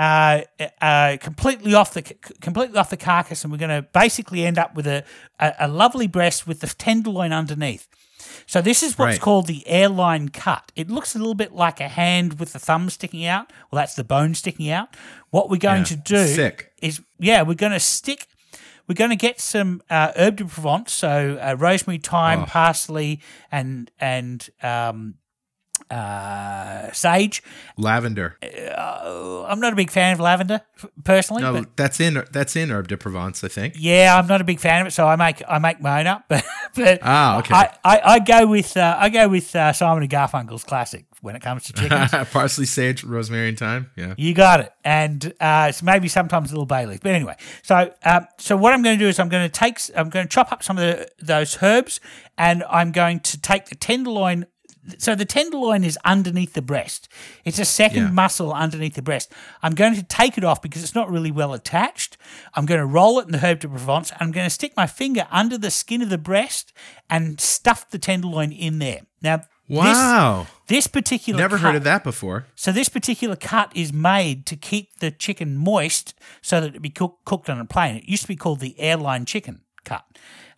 Uh, uh, completely off the completely off the carcass, and we're going to basically end up with a, a, a lovely breast with the tenderloin underneath. So this is what's Right. called the airline cut. It looks a little bit like a hand with the thumb sticking out. Well, that's the bone sticking out. What we're going Yeah, to do sick. is, yeah, we're going to stick. We're going to get some uh, herbes de Provence, so uh, rosemary, thyme, Oh. parsley, and and um, uh, sage. Lavender. Uh, I'm not a big fan of lavender personally. No, but that's in that's in herbes de Provence, I think. yeah, I'm not a big fan of it, so I make I make mine up. But, but Ah, okay. I, I, I go with uh, I go with uh, Simon and Garfunkel's classic when it comes to chickens. Parsley, sage, rosemary, and thyme. Yeah. You got it, and uh, it's maybe sometimes a little bay leaf, but anyway. So, um, so what I'm going to do is I'm going to take, I'm going to chop up some of the, those herbs, and I'm going to take the tenderloin. So the tenderloin is underneath the breast. It's a second Yeah. muscle underneath the breast. I'm going to take it off because it's not really well attached. I'm going to roll it in the herbes de Provence. I'm going to stick my finger under the skin of the breast and stuff the tenderloin in there. Now, this- Wow. this, particular Never cut- heard of that before. so this particular cut is made to keep the chicken moist so that it be cook, cooked on a plane. It used to be called the airline chicken cut.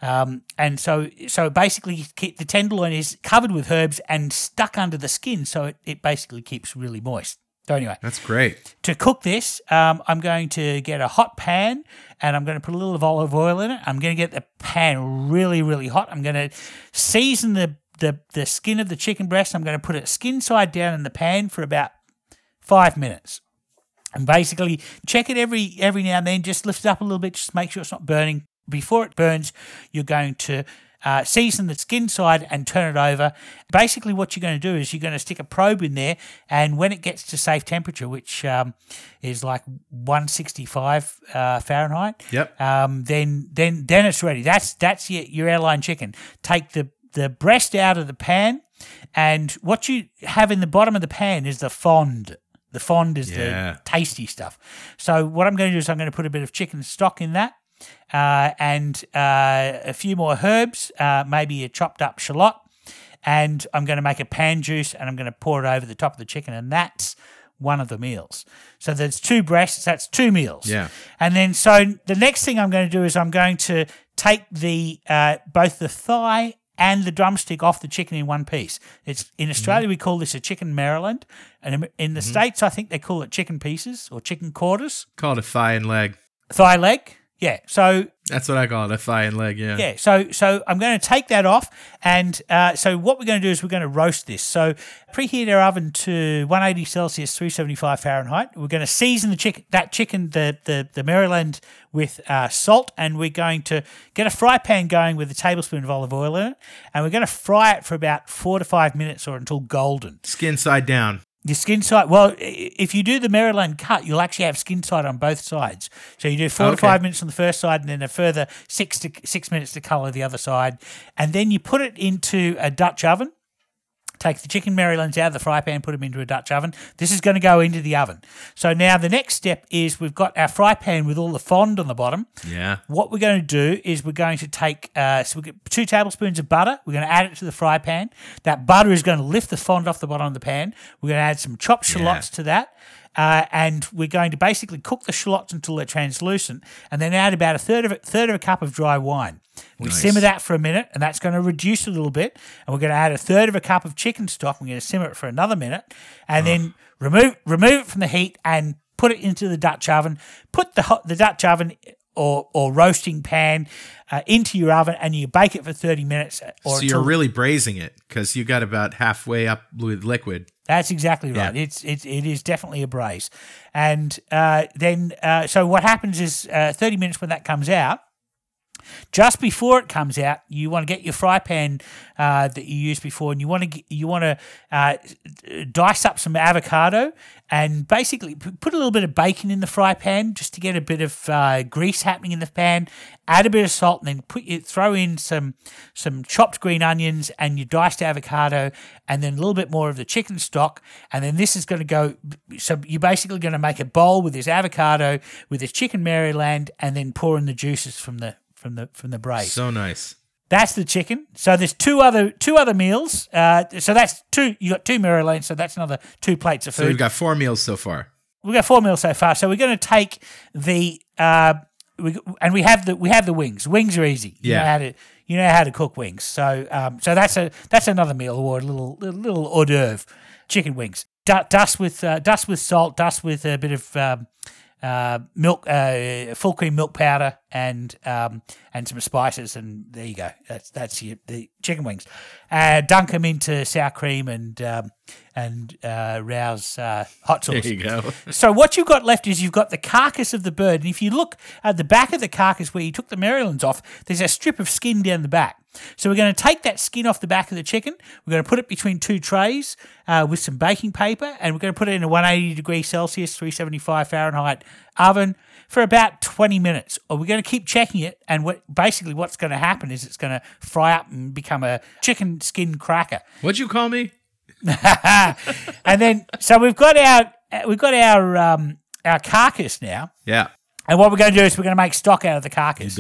Um, and so, so basically, the tenderloin is covered with herbs and stuck under the skin, so it, it basically keeps really moist. So anyway, That's great. to cook this, um, I'm going to get a hot pan and I'm going to put a little of olive oil in it. I'm going to get the pan really, really hot. I'm going to season the, the, the skin of the chicken breast. I'm going to put it skin side down in the pan for about five minutes. and basically check it every every now and then. Just lift it up a little bit, just make sure it's not burning. Before it burns, you're going to uh, season the skin side and turn it over. Basically, what you're going to do is you're going to stick a probe in there, and when it gets to safe temperature, which um, is like 165 uh, Fahrenheit, Yep. um, then then then it's ready. That's that's your, your airline chicken. Take the the breast out of the pan, and what you have in the bottom of the pan is the fond. The fond is Yeah. the tasty stuff. So what I'm going to do is I'm going to put a bit of chicken stock in that, uh, and uh, a few more herbs, uh, maybe a chopped up shallot, and I'm going to make a pan juice and I'm going to pour it over the top of the chicken, and that's one of the meals. So there's two breasts, that's two meals. Yeah. And then so the next thing I'm going to do is I'm going to take the uh, both the thigh and the drumstick off the chicken in one piece. It's in Australia we call this a chicken Maryland, and in- the states I think they call it chicken pieces or chicken quarters, Call it a thigh and leg. thigh leg. Yeah. So That's what I got a thigh and leg. Yeah. yeah, so so I'm going to take that off, and uh, so what we're going to do is we're going to roast this. So preheat our oven to 180 Celsius, 375 Fahrenheit. We're going to season the chicken, that chicken, the the, the Maryland, with uh, salt, and we're going to get a fry pan going with a tablespoon of olive oil in it, and we're going to fry it for about four to five minutes or until golden. Skin side down. Your skin side. Well, if you do the Maryland cut, you'll actually have skin side on both sides. So you do four to five minutes on the first side, and then a further six to six minutes to color the other side, and then you put it into a Dutch oven. Take the chicken Marylands out of the fry pan, put them into a Dutch oven. This is going to go into the oven. So now the next step is we've got our fry pan with all the fond on the bottom. Yeah. What we're going to do is we're going to take uh, so we get two tablespoons of butter. We're going to add it to the fry pan. That butter is going to lift the fond off the bottom of the pan. We're going to add some chopped shallots to that. Uh, and we're going to basically cook the shallots until they're translucent, and then add about a third of a third of a cup of dry wine. We Nice. simmer that for a minute, and that's going to reduce a little bit. And we're going to add a third of a cup of chicken stock. We're going to simmer it for another minute, and then remove remove it from the heat and put it into the Dutch oven. Put the hot, the Dutch oven or or roasting pan uh, into your oven, and you bake it for thirty minutes. Or So you're really braising it because you got about halfway up with liquid. That's exactly right. Yeah. It's it, it is definitely a braise, and uh, then uh, so what happens is uh, thirty minutes when that comes out. Just before it comes out, you want to get your fry pan uh, that you used before, and you want to you want to uh, dice up some avocado and basically put a little bit of bacon in the fry pan just to get a bit of uh, grease happening in the pan. Add a bit of salt, and then put you throw in some some chopped green onions and your diced avocado, and then a little bit more of the chicken stock, and then this is going to go. So you're basically going to make a bowl with this avocado with this chicken Maryland, and then pour in the juices from the from the from the braise. So nice. That's the chicken. So there's two other two other meals. Uh, so that's two. You got two Maryland. So that's another two plates of food. So we've got four meals so far. We've got four meals so far. So we're going to take the uh, we, and we have the we have the wings. Wings are easy. You Yeah. know how to you know how to cook wings. So um, so that's a that's another meal or a little little, hors d'oeuvre. Chicken wings. Du- dust with uh, dust with salt. Dust with a bit of um, uh, milk, uh, full cream milk powder, and um, and some spices, and there you go. That's that's your, the chicken wings. Uh, dunk them into sour cream and um, and uh, Rouse uh, hot sauce. There you go. So what you've got left is you've got the carcass of the bird, and if you look at the back of the carcass where you took the Marylands off, there's a strip of skin down the back. So we're going to take that skin off the back of the chicken. We're going to put it between two trays uh, with some baking paper, and we're going to put it in a 180 degree Celsius, 375 Fahrenheit oven for about 20 minutes. Or we're going to keep checking it, and what basically what's going to happen is it's going to fry up and become a chicken skin cracker What'd you call me? and then so we've got our we've got our um, our carcass now. Yeah. And what we're going to do is we're going to make stock out of the carcass,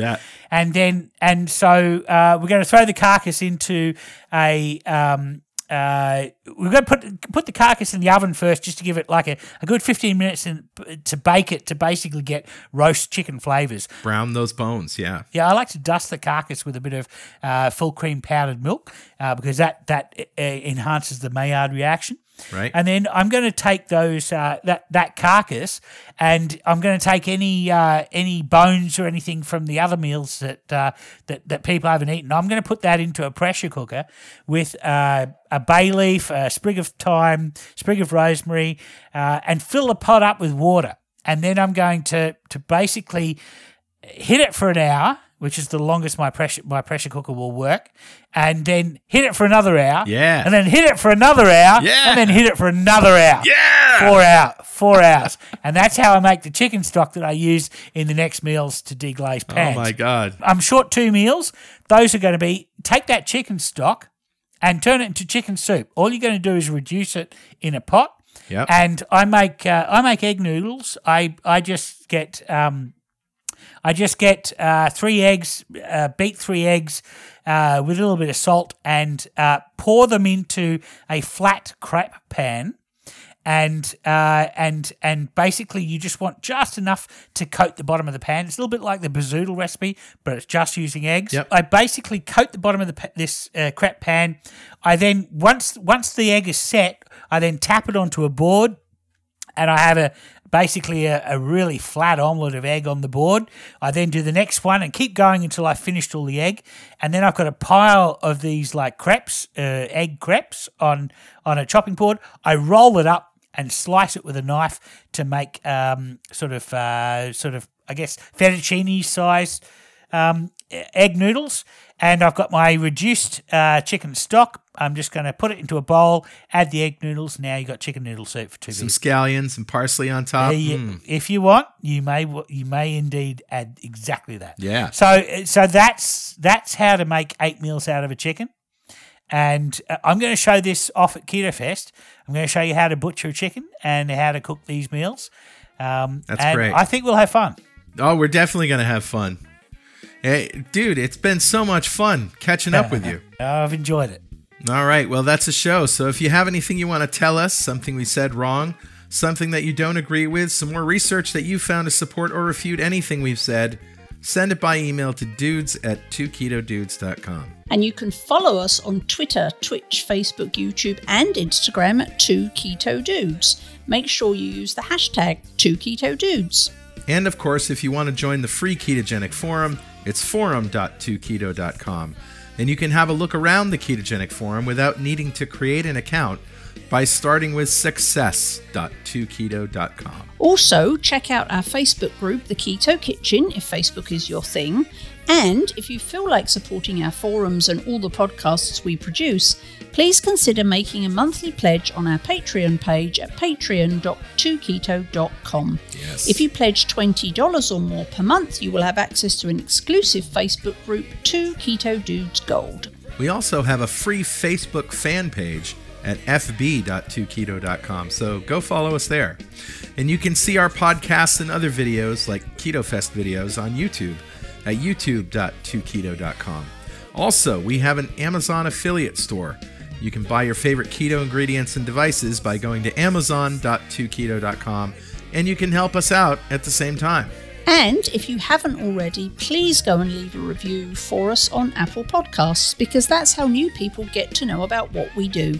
and then and so uh, we're going to throw the carcass into a. Um, uh, we're going to put put the carcass in the oven first, just to give it like a, a good fifteen minutes in, to bake it to basically get roast chicken flavors. Brown those bones. Yeah. Yeah, I like to dust the carcass with a bit of uh, full cream powdered milk uh, because that that uh, enhances the Maillard reaction. Right. And then I'm going to take those uh, that that carcass, and I'm going to take any uh, any bones or anything from the other meals that uh, that that people haven't eaten. I'm going to put that into a pressure cooker with uh, a bay leaf, a sprig of thyme, sprig of rosemary, uh, and fill the pot up with water. and then I'm going to to basically hit it for an hour, which is the longest my pressure my pressure cooker will work, and then hit it for another hour. Yeah. And then hit it for another hour. Yeah. And then hit it for another hour. Yeah. Four hour, four hours, and that's how I make the chicken stock that I use in the next meals to deglaze pans. Oh pans. my god. I'm short two meals. Those are going to be take that chicken stock and turn it into chicken soup. All you're going to do is reduce it in a pot. Yep. And I make uh, I make egg noodles. I I just get um, I just get uh, three eggs, uh, beat three eggs uh, with a little bit of salt, and uh, pour them into a flat crepe pan. And uh, and and basically, you just want just enough to coat the bottom of the pan. It's a little bit like the bazoodle recipe, but it's just using eggs. Yep. I basically coat the bottom of the pa- this uh, crepe pan. I then once once the egg is set, I then tap it onto a board and I have a basically a, a really flat omelette of egg on the board. I then do the next one and keep going until I finished all the egg, and then I've got a pile of these like crepes, uh, egg crepes on on a chopping board. I roll it up and slice it with a knife to make um, sort of uh, sort of I guess fettuccine sized um, egg noodles, and I've got my reduced uh, chicken stock. I'm just going to put it into a bowl, add the egg noodles. Now you've got chicken noodle soup for two Some people. scallions, some parsley on top. You- Mm. If you want, you may you may indeed add exactly that. Yeah. So so that's that's how to make eight meals out of a chicken. And uh, I'm going to show this off at Keto Fest. I'm going to show you how to butcher a chicken and how to cook these meals. Um, That's and great. I think we'll have fun. Oh, we're definitely gonna have fun. Hey, dude, it's been so much fun catching up with you. I've enjoyed it. All right, well, that's a show. So if you have anything you want to tell us, something we said wrong, something that you don't agree with, some more research that you found to support or refute anything we've said, send it by email to dudes at 2ketodudes.com. And you can follow us on Twitter, Twitch, Facebook, YouTube, and Instagram at 2 Keto Dudes. Make sure you use the hashtag 2 Keto Dudes. And of course, if you want to join the free ketogenic forum, it's forum.2keto.com. And you can have a look around the ketogenic forum without needing to create an account by starting with success.2keto.com. Also, check out our Facebook group, The Keto Kitchen, if Facebook is your thing. And if you feel like supporting our forums and all the podcasts we produce, please consider making a monthly pledge on our Patreon page at patreon.2keto.com. Yes. If you pledge $20 or more per month, you will have access to an exclusive Facebook group, 2 Keto Dudes Gold. We also have a free Facebook fan page at fb.2keto.com, so go follow us there. And you can see our podcasts and other videos like Keto Fest videos on YouTube at youtube.2keto.com. Also, we have an Amazon affiliate store. You can buy your favorite keto ingredients and devices by going to amazon.2keto.com, and you can help us out at the same time. And if you haven't already, please go and leave a review for us on Apple Podcasts because that's how new people get to know about what we do.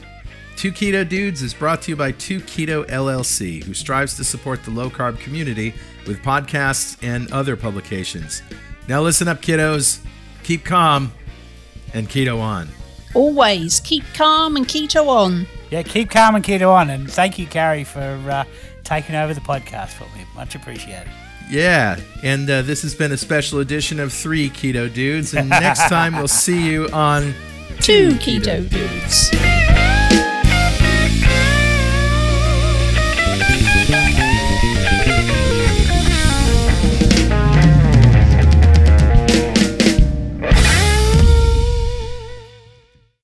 Two Keto Dudes is brought to you by Two Keto LLC, who strives to support the low carb community with podcasts and other publications. Now, listen up, kiddos. Keep calm and keto on. Always keep calm and keto on. Yeah, keep calm and keto on. And thank you, Carrie, for uh, taking over the podcast for me. Much appreciated. Yeah, and uh, this has been a special edition of Three Keto Dudes. And next time we'll see you on Two keto dudes.